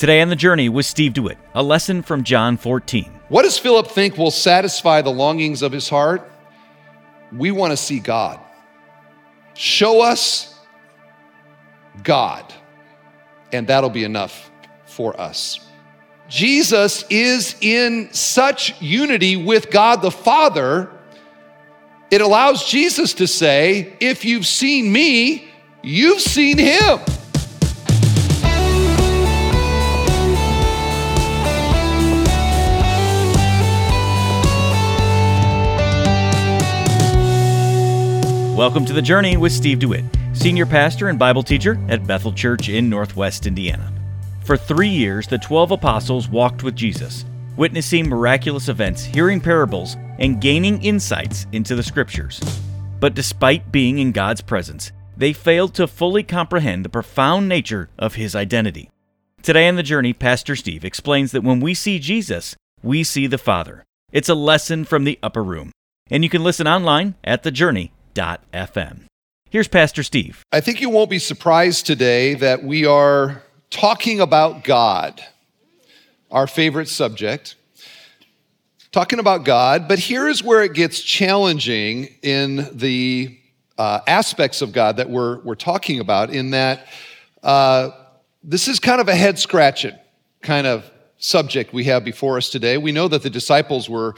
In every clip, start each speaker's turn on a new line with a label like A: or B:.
A: Today on the journey with Steve DeWitt, a lesson from John 14.
B: What does Philip think will satisfy the longings of his heart? We want to see God. Show us God, and that'll be enough for us. Jesus is in such unity with God the Father, it allows Jesus to say, If you've seen me, you've seen him.
A: Welcome to the journey with Steve DeWitt, Senior Pastor and Bible Teacher at Bethel Church in Northwest Indiana. For three years, the 12 apostles walked with Jesus, witnessing miraculous events, hearing parables, and gaining insights into the scriptures. But despite being in God's presence, they failed to fully comprehend the profound nature of His identity. Today on the journey, Pastor Steve explains that when we see Jesus, we see the Father. It's a lesson from the upper room. And you can listen online at thejourney.com FM. Here's Pastor Steve.
B: I think you won't be surprised today that we are talking about God, our favorite subject. Talking about God, but here is where it gets challenging in the uh, aspects of God that we're, we're talking about, in that uh, this is kind of a head scratching kind of subject we have before us today. We know that the disciples were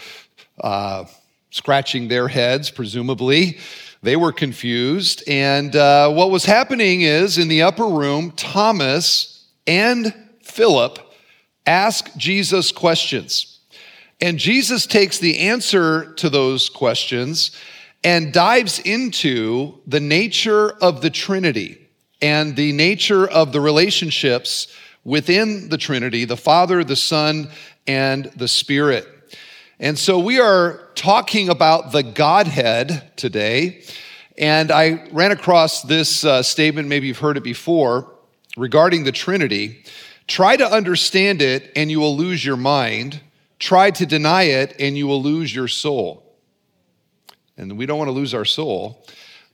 B: uh, scratching their heads, presumably. They were confused. And uh, what was happening is in the upper room, Thomas and Philip ask Jesus questions. And Jesus takes the answer to those questions and dives into the nature of the Trinity and the nature of the relationships within the Trinity the Father, the Son, and the Spirit. And so we are talking about the Godhead today. And I ran across this uh, statement, maybe you've heard it before, regarding the Trinity. Try to understand it and you will lose your mind. Try to deny it and you will lose your soul. And we don't want to lose our soul.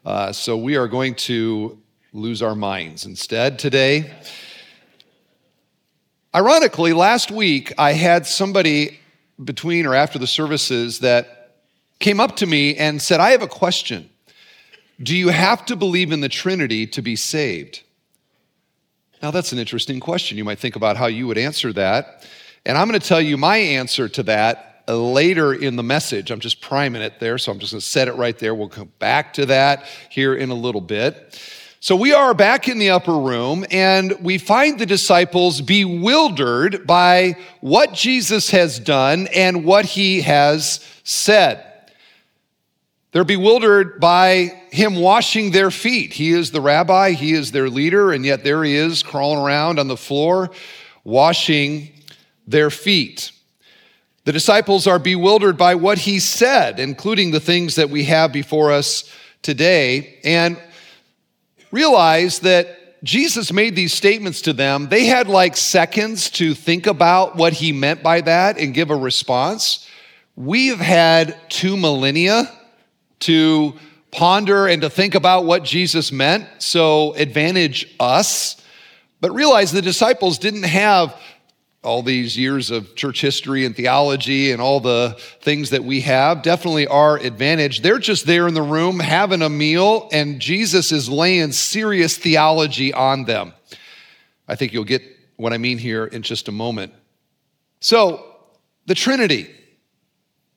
B: Uh, so we are going to lose our minds instead today. Ironically, last week I had somebody between or after the services that came up to me and said, I have a question. Do you have to believe in the Trinity to be saved? Now, that's an interesting question. You might think about how you would answer that. And I'm going to tell you my answer to that uh, later in the message. I'm just priming it there, so I'm just going to set it right there. We'll come back to that here in a little bit. So we are back in the upper room and we find the disciples bewildered by what Jesus has done and what he has said. They're bewildered by him washing their feet. He is the rabbi, he is their leader, and yet there he is crawling around on the floor washing their feet. The disciples are bewildered by what he said, including the things that we have before us today. And realize that Jesus made these statements to them. They had like seconds to think about what he meant by that and give a response. We've had two millennia to ponder and to think about what Jesus meant, so advantage us. But realize the disciples didn't have all these years of church history and theology and all the things that we have definitely are advantage. They're just there in the room having a meal, and Jesus is laying serious theology on them. I think you'll get what I mean here in just a moment. So, the Trinity.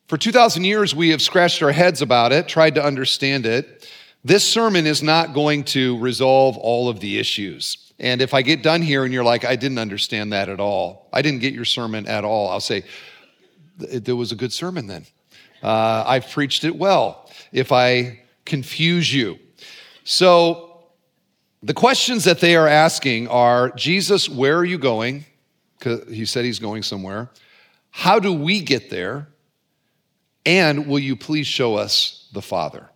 B: For 2,000 years, we have scratched our heads about it, tried to understand it. This sermon is not going to resolve all of the issues. And if I get done here and you're like, I didn't understand that at all, I didn't get your sermon at all, I'll say, there was a good sermon then. Uh, I've preached it well. If I confuse you. So the questions that they are asking are Jesus, where are you going? Because he said he's going somewhere. How do we get there? And will you please show us the Father?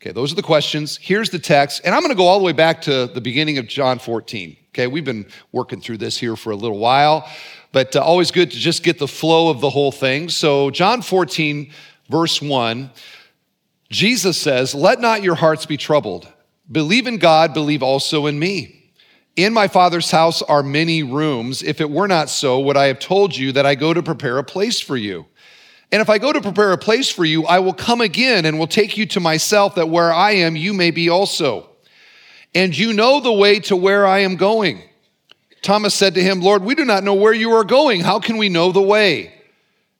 B: Okay, those are the questions. Here's the text. And I'm going to go all the way back to the beginning of John 14. Okay, we've been working through this here for a little while, but uh, always good to just get the flow of the whole thing. So, John 14, verse 1, Jesus says, Let not your hearts be troubled. Believe in God, believe also in me. In my Father's house are many rooms. If it were not so, would I have told you that I go to prepare a place for you? And if I go to prepare a place for you, I will come again and will take you to myself, that where I am, you may be also. And you know the way to where I am going. Thomas said to him, Lord, we do not know where you are going. How can we know the way?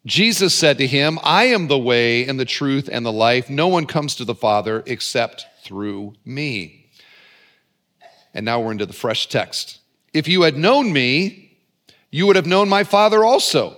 B: Jesus said to him, I am the way and the truth and the life. No one comes to the Father except through me. And now we're into the fresh text. If you had known me, you would have known my Father also.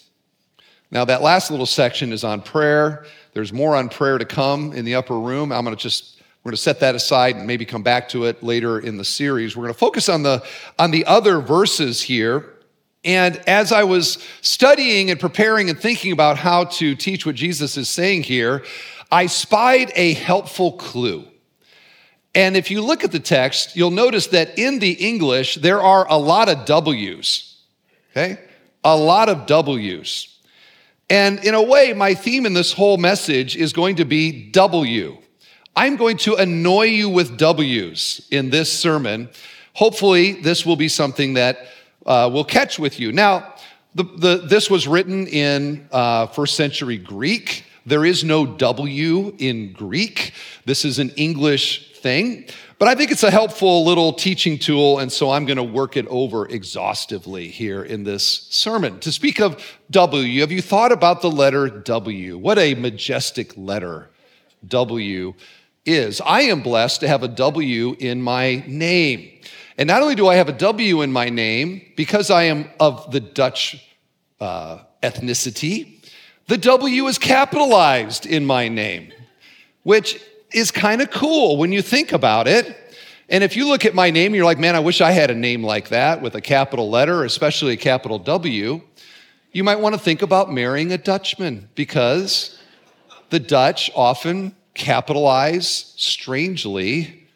B: Now, that last little section is on prayer. There's more on prayer to come in the upper room. I'm going to just we're going to set that aside and maybe come back to it later in the series. We're going to focus on the on the other verses here and as I was studying and preparing and thinking about how to teach what Jesus is saying here, I spied a helpful clue. And if you look at the text, you'll notice that in the English, there are a lot of W's, okay? A lot of W's. And in a way, my theme in this whole message is going to be W. I'm going to annoy you with W's in this sermon. Hopefully, this will be something that uh, will catch with you. Now, the, the, this was written in uh, first century Greek. There is no W in Greek. This is an English thing, but I think it's a helpful little teaching tool, and so I'm going to work it over exhaustively here in this sermon. To speak of W, have you thought about the letter W? What a majestic letter W is. I am blessed to have a W in my name. And not only do I have a W in my name, because I am of the Dutch uh, ethnicity, the W is capitalized in my name, which is kind of cool when you think about it. And if you look at my name, you're like, man, I wish I had a name like that with a capital letter, especially a capital W. You might want to think about marrying a Dutchman because the Dutch often capitalize strangely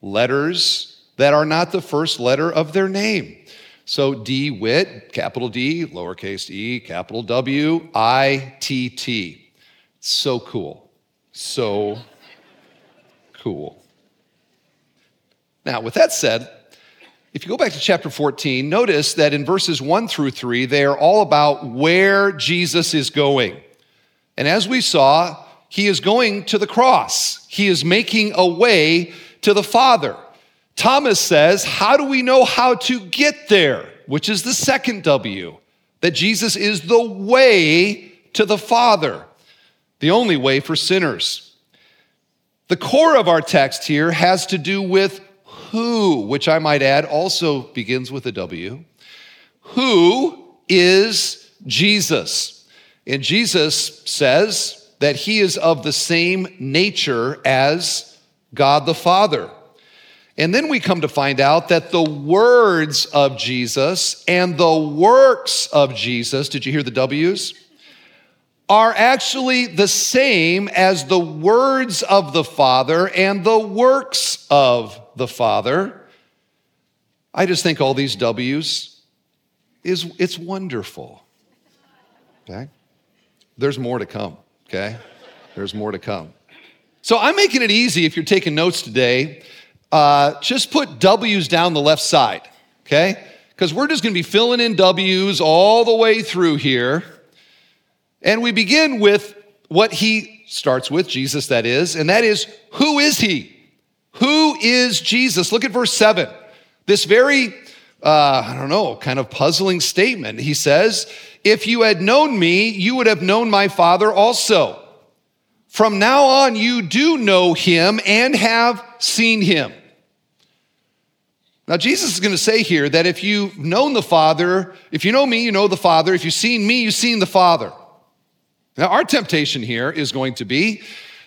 B: letters that are not the first letter of their name. So D Wit, capital D, lowercase e, capital W, I T T. So cool. So cool. Now, with that said, if you go back to chapter 14, notice that in verses 1 through 3, they are all about where Jesus is going. And as we saw, he is going to the cross, he is making a way to the Father. Thomas says, How do we know how to get there? Which is the second W, that Jesus is the way to the Father, the only way for sinners. The core of our text here has to do with who, which I might add also begins with a W. Who is Jesus? And Jesus says that he is of the same nature as God the Father. And then we come to find out that the words of Jesus and the works of Jesus, did you hear the W's? Are actually the same as the words of the Father and the works of the Father. I just think all these W's is it's wonderful. Okay? There's more to come, okay? There's more to come. So I'm making it easy if you're taking notes today uh, just put W's down the left side, okay? Because we're just gonna be filling in W's all the way through here. And we begin with what he starts with, Jesus, that is, and that is who is he? Who is Jesus? Look at verse 7. This very uh, I don't know, kind of puzzling statement. He says, If you had known me, you would have known my Father also. From now on, you do know him and have seen him. Now, Jesus is going to say here that if you've known the Father, if you know me, you know the Father. If you've seen me, you've seen the Father. Now, our temptation here is going to be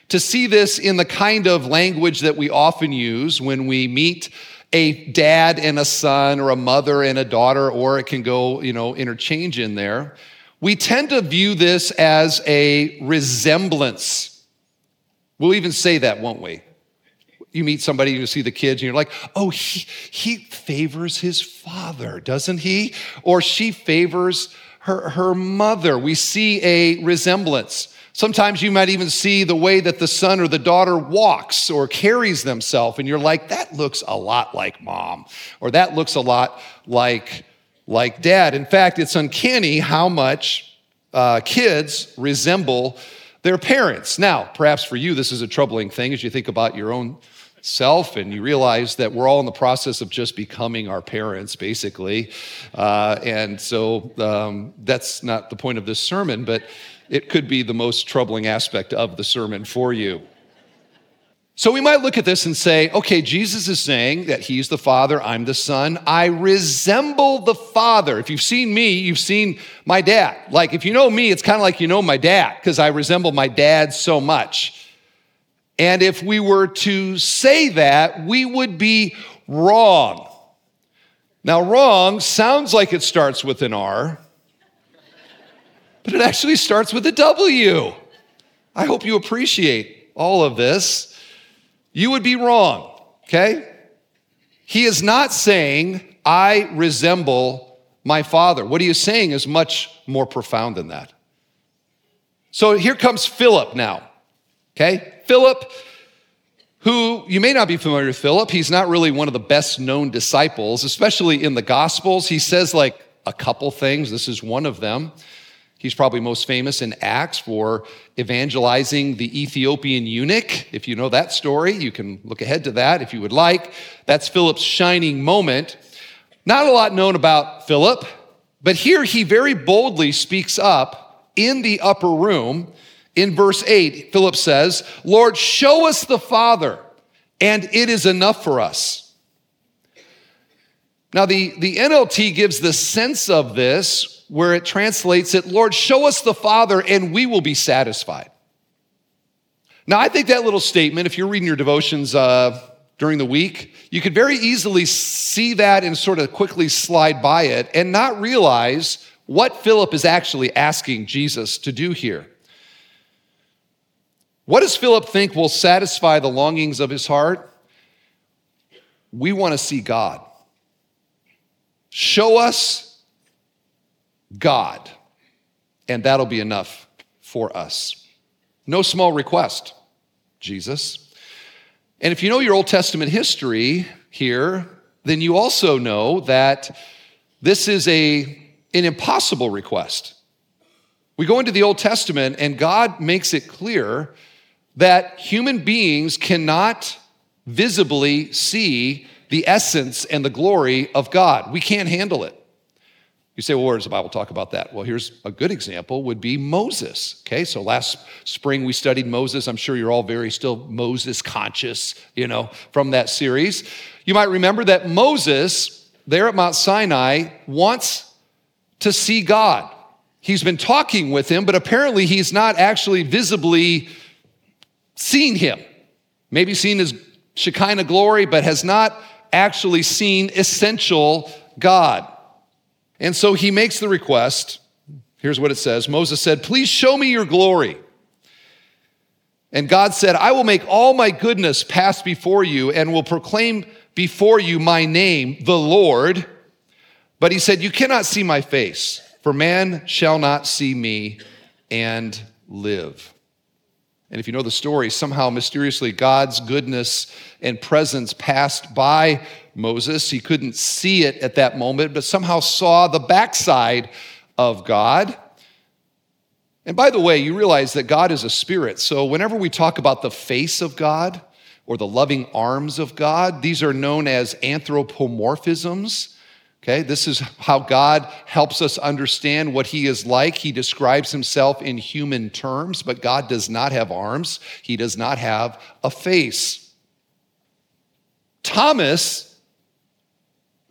B: to see this in the kind of language that we often use when we meet a dad and a son or a mother and a daughter, or it can go, you know, interchange in there. We tend to view this as a resemblance. We'll even say that, won't we? You meet somebody, you see the kids, and you're like, oh, he, he favors his father, doesn't he? Or she favors her, her mother. We see a resemblance. Sometimes you might even see the way that the son or the daughter walks or carries themselves, and you're like, that looks a lot like mom, or that looks a lot like, like dad. In fact, it's uncanny how much uh, kids resemble their parents. Now, perhaps for you, this is a troubling thing as you think about your own self and you realize that we're all in the process of just becoming our parents basically uh, and so um, that's not the point of this sermon but it could be the most troubling aspect of the sermon for you. So we might look at this and say, okay, Jesus is saying that he's the Father, I'm the Son. I resemble the Father. If you've seen me, you've seen my dad. Like if you know me, it's kind of like you know my dad because I resemble my dad so much. And if we were to say that, we would be wrong. Now, wrong sounds like it starts with an R, but it actually starts with a W. I hope you appreciate all of this. You would be wrong, okay? He is not saying, I resemble my father. What he is saying is much more profound than that. So here comes Philip now, okay? Philip, who you may not be familiar with Philip, he's not really one of the best known disciples, especially in the Gospels. He says like a couple things, this is one of them. He's probably most famous in Acts for evangelizing the Ethiopian eunuch. If you know that story, you can look ahead to that if you would like. That's Philip's shining moment. Not a lot known about Philip, but here he very boldly speaks up in the upper room. In verse 8, Philip says, Lord, show us the Father, and it is enough for us. Now, the, the NLT gives the sense of this where it translates it, Lord, show us the Father and we will be satisfied. Now, I think that little statement, if you're reading your devotions uh, during the week, you could very easily see that and sort of quickly slide by it and not realize what Philip is actually asking Jesus to do here. What does Philip think will satisfy the longings of his heart? We want to see God. Show us God, and that'll be enough for us. No small request, Jesus. And if you know your Old Testament history here, then you also know that this is a, an impossible request. We go into the Old Testament, and God makes it clear that human beings cannot visibly see the essence and the glory of God. We can't handle it. You say, well, where does the Bible talk about that? Well, here's a good example would be Moses. Okay, so last spring we studied Moses. I'm sure you're all very still Moses conscious, you know, from that series. You might remember that Moses, there at Mount Sinai, wants to see God. He's been talking with him, but apparently he's not actually visibly seen him. Maybe seen his Shekinah glory, but has not actually seen essential God. And so he makes the request. Here's what it says Moses said, Please show me your glory. And God said, I will make all my goodness pass before you and will proclaim before you my name, the Lord. But he said, You cannot see my face, for man shall not see me and live. And if you know the story, somehow mysteriously God's goodness and presence passed by Moses. He couldn't see it at that moment, but somehow saw the backside of God. And by the way, you realize that God is a spirit. So whenever we talk about the face of God or the loving arms of God, these are known as anthropomorphisms. Okay, this is how God helps us understand what He is like. He describes Himself in human terms, but God does not have arms, He does not have a face. Thomas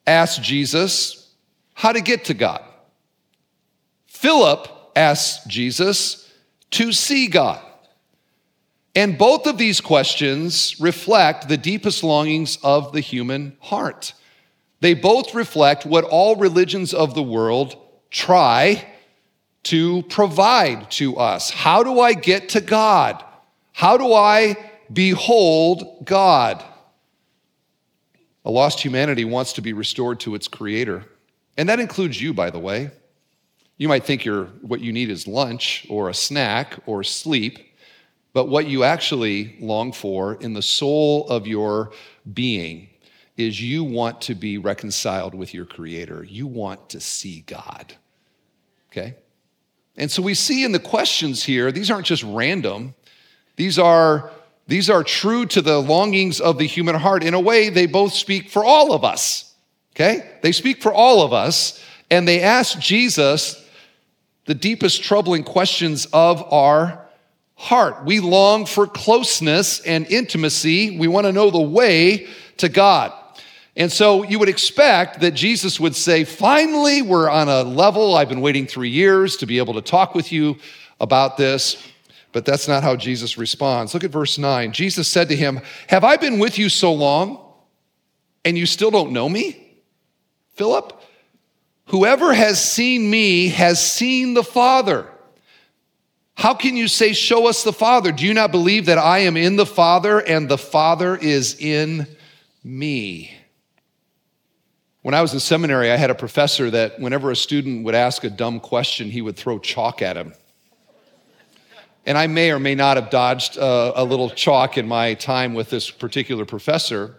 B: asked Jesus how to get to God. Philip asked Jesus to see God. And both of these questions reflect the deepest longings of the human heart. They both reflect what all religions of the world try to provide to us. How do I get to God? How do I behold God? A lost humanity wants to be restored to its creator. And that includes you, by the way. You might think you're what you need is lunch or a snack or sleep, but what you actually long for in the soul of your being is you want to be reconciled with your creator. You want to see God. Okay? And so we see in the questions here, these aren't just random. These are these are true to the longings of the human heart. In a way, they both speak for all of us. Okay? They speak for all of us and they ask Jesus the deepest troubling questions of our heart. We long for closeness and intimacy. We want to know the way to God. And so you would expect that Jesus would say, Finally, we're on a level. I've been waiting three years to be able to talk with you about this. But that's not how Jesus responds. Look at verse 9. Jesus said to him, Have I been with you so long and you still don't know me? Philip, whoever has seen me has seen the Father. How can you say, Show us the Father? Do you not believe that I am in the Father and the Father is in me? When I was in seminary, I had a professor that whenever a student would ask a dumb question, he would throw chalk at him. And I may or may not have dodged uh, a little chalk in my time with this particular professor.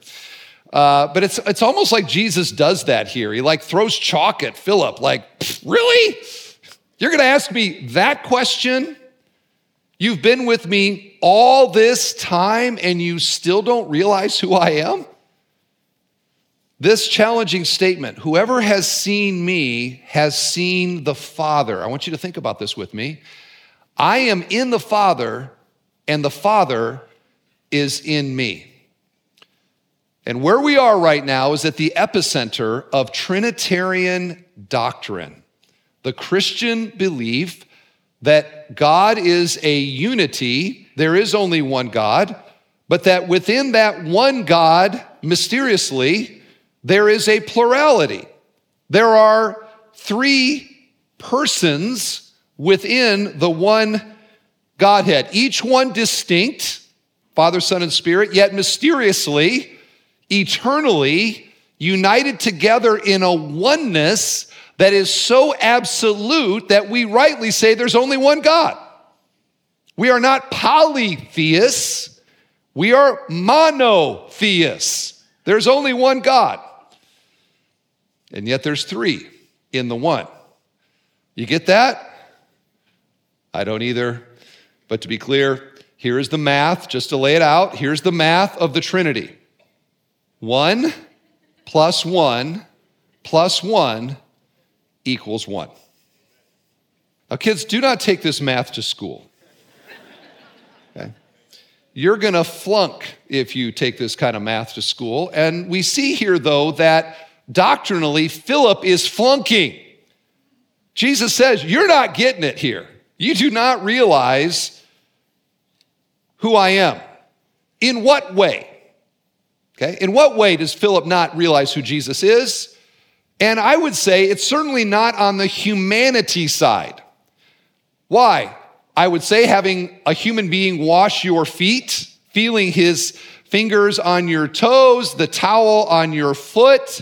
B: Uh, but it's, it's almost like Jesus does that here. He like throws chalk at Philip, like, really? You're going to ask me that question? You've been with me all this time and you still don't realize who I am? This challenging statement whoever has seen me has seen the Father. I want you to think about this with me. I am in the Father, and the Father is in me. And where we are right now is at the epicenter of Trinitarian doctrine, the Christian belief that God is a unity, there is only one God, but that within that one God, mysteriously, there is a plurality. There are three persons within the one Godhead, each one distinct, Father, Son, and Spirit, yet mysteriously, eternally united together in a oneness that is so absolute that we rightly say there's only one God. We are not polytheists, we are monotheists. There's only one God. And yet there's three in the one. You get that? I don't either. But to be clear, here is the math, just to lay it out. Here's the math of the Trinity one plus one plus one equals one. Now, kids, do not take this math to school. Okay? You're gonna flunk if you take this kind of math to school. And we see here, though, that doctrinally, Philip is flunking. Jesus says, You're not getting it here. You do not realize who I am. In what way? Okay, in what way does Philip not realize who Jesus is? And I would say it's certainly not on the humanity side. Why? I would say having a human being wash your feet, feeling his fingers on your toes, the towel on your foot,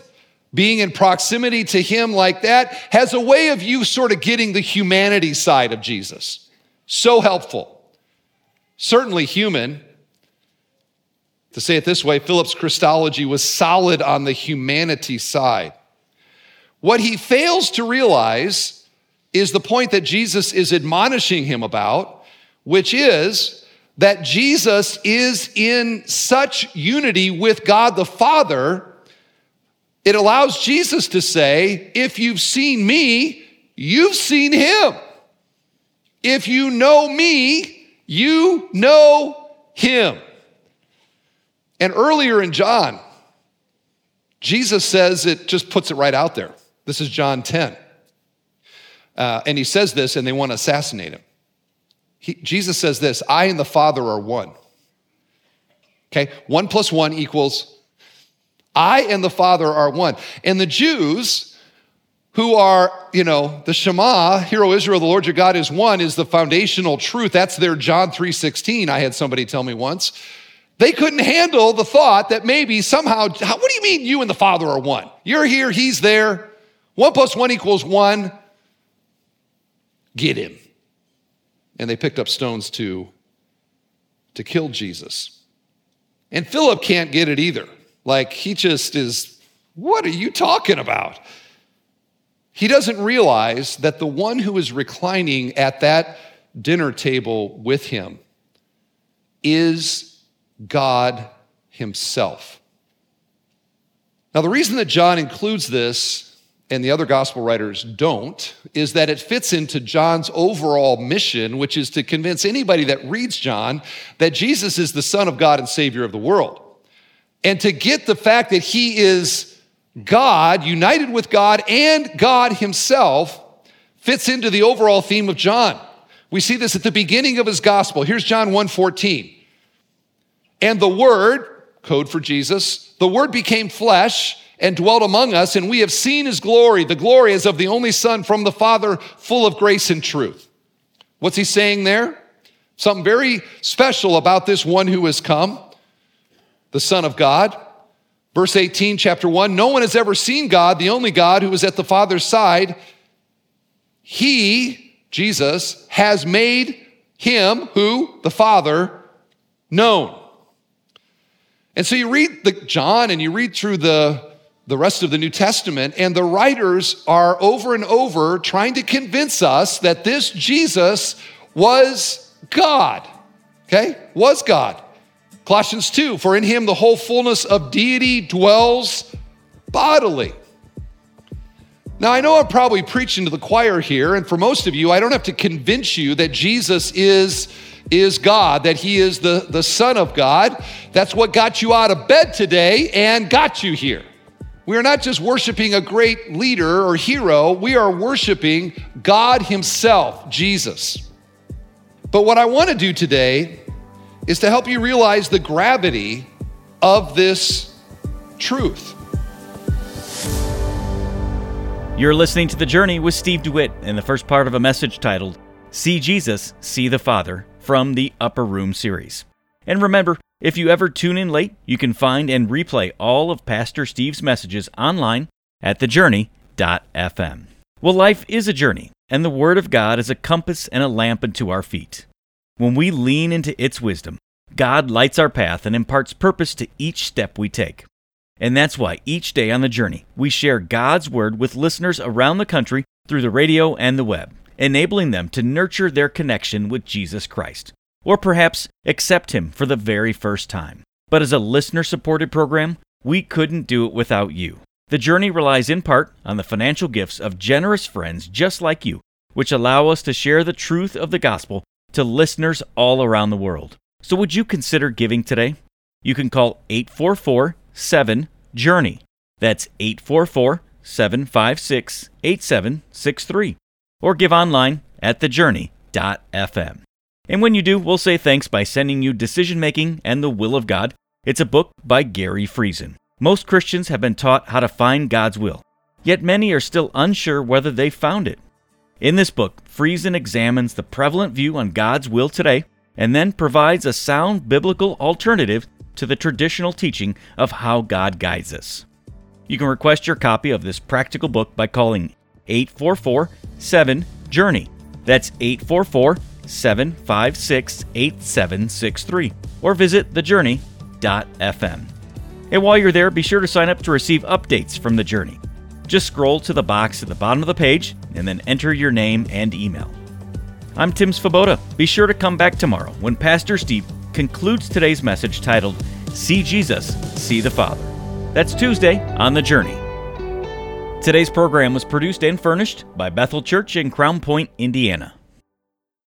B: being in proximity to Him like that has a way of you sort of getting the humanity side of Jesus. So helpful. Certainly human. To say it this way, Philip's Christology was solid on the humanity side. What he fails to realize is the point that Jesus is admonishing him about, which is that Jesus is in such unity with God the Father it allows Jesus to say, If you've seen me, you've seen him. If you know me, you know him. And earlier in John, Jesus says it just puts it right out there. This is John 10. Uh, and he says this, and they want to assassinate him. He, Jesus says this I and the Father are one. Okay, one plus one equals I and the Father are one. And the Jews, who are, you know, the Shema, Hear O Israel, the Lord your God is one, is the foundational truth. That's their John 3:16. I had somebody tell me once. They couldn't handle the thought that maybe somehow, what do you mean you and the Father are one? You're here, he's there. One plus one equals one. Get him. And they picked up stones to, to kill Jesus. And Philip can't get it either. Like, he just is, what are you talking about? He doesn't realize that the one who is reclining at that dinner table with him is God Himself. Now, the reason that John includes this and the other gospel writers don't is that it fits into John's overall mission, which is to convince anybody that reads John that Jesus is the Son of God and Savior of the world. And to get the fact that He is God, united with God and God Himself, fits into the overall theme of John. We see this at the beginning of his gospel. Here's John 1 14. And the Word, code for Jesus, the Word became flesh and dwelt among us, and we have seen his glory. The glory is of the only Son from the Father, full of grace and truth. What's he saying there? Something very special about this one who has come, the Son of God. Verse 18, chapter 1 No one has ever seen God, the only God who is at the Father's side. He, Jesus, has made him, who? The Father, known. And so you read the John and you read through the, the rest of the New Testament, and the writers are over and over trying to convince us that this Jesus was God. Okay? Was God. Colossians 2 For in him the whole fullness of deity dwells bodily. Now, I know I'm probably preaching to the choir here, and for most of you, I don't have to convince you that Jesus is is God, that He is the, the Son of God. That's what got you out of bed today and got you here. We are not just worshiping a great leader or hero, we are worshiping God Himself, Jesus. But what I want to do today is to help you realize the gravity of this truth.
A: You're listening to The Journey with Steve DeWitt in the first part of a message titled, See Jesus, See the Father from the Upper Room series. And remember, if you ever tune in late, you can find and replay all of Pastor Steve's messages online at thejourney.fm. Well, life is a journey, and the Word of God is a compass and a lamp unto our feet. When we lean into its wisdom, God lights our path and imparts purpose to each step we take. And that's why each day on the journey, we share God's Word with listeners around the country through the radio and the web enabling them to nurture their connection with Jesus Christ, or perhaps accept Him for the very first time. But as a listener supported program, we couldn't do it without you. The journey relies in part on the financial gifts of generous friends just like you, which allow us to share the truth of the gospel to listeners all around the world. So, would you consider giving today? You can call 844 7 Journey. That's 844 756 8763 or give online at thejourney.fm. And when you do, we'll say thanks by sending you Decision Making and the Will of God. It's a book by Gary Friesen. Most Christians have been taught how to find God's will, yet many are still unsure whether they found it. In this book, Friesen examines the prevalent view on God's will today and then provides a sound biblical alternative to the traditional teaching of how God guides us. You can request your copy of this practical book by calling 844 7 Journey. That's 844 756 8763. Or visit thejourney.fm. And while you're there, be sure to sign up to receive updates from The Journey. Just scroll to the box at the bottom of the page and then enter your name and email. I'm Tim Svoboda. Be sure to come back tomorrow when Pastor Steve concludes today's message titled See Jesus, See the Father. That's Tuesday on The Journey Today's program was produced and furnished by Bethel Church in Crown Point, Indiana.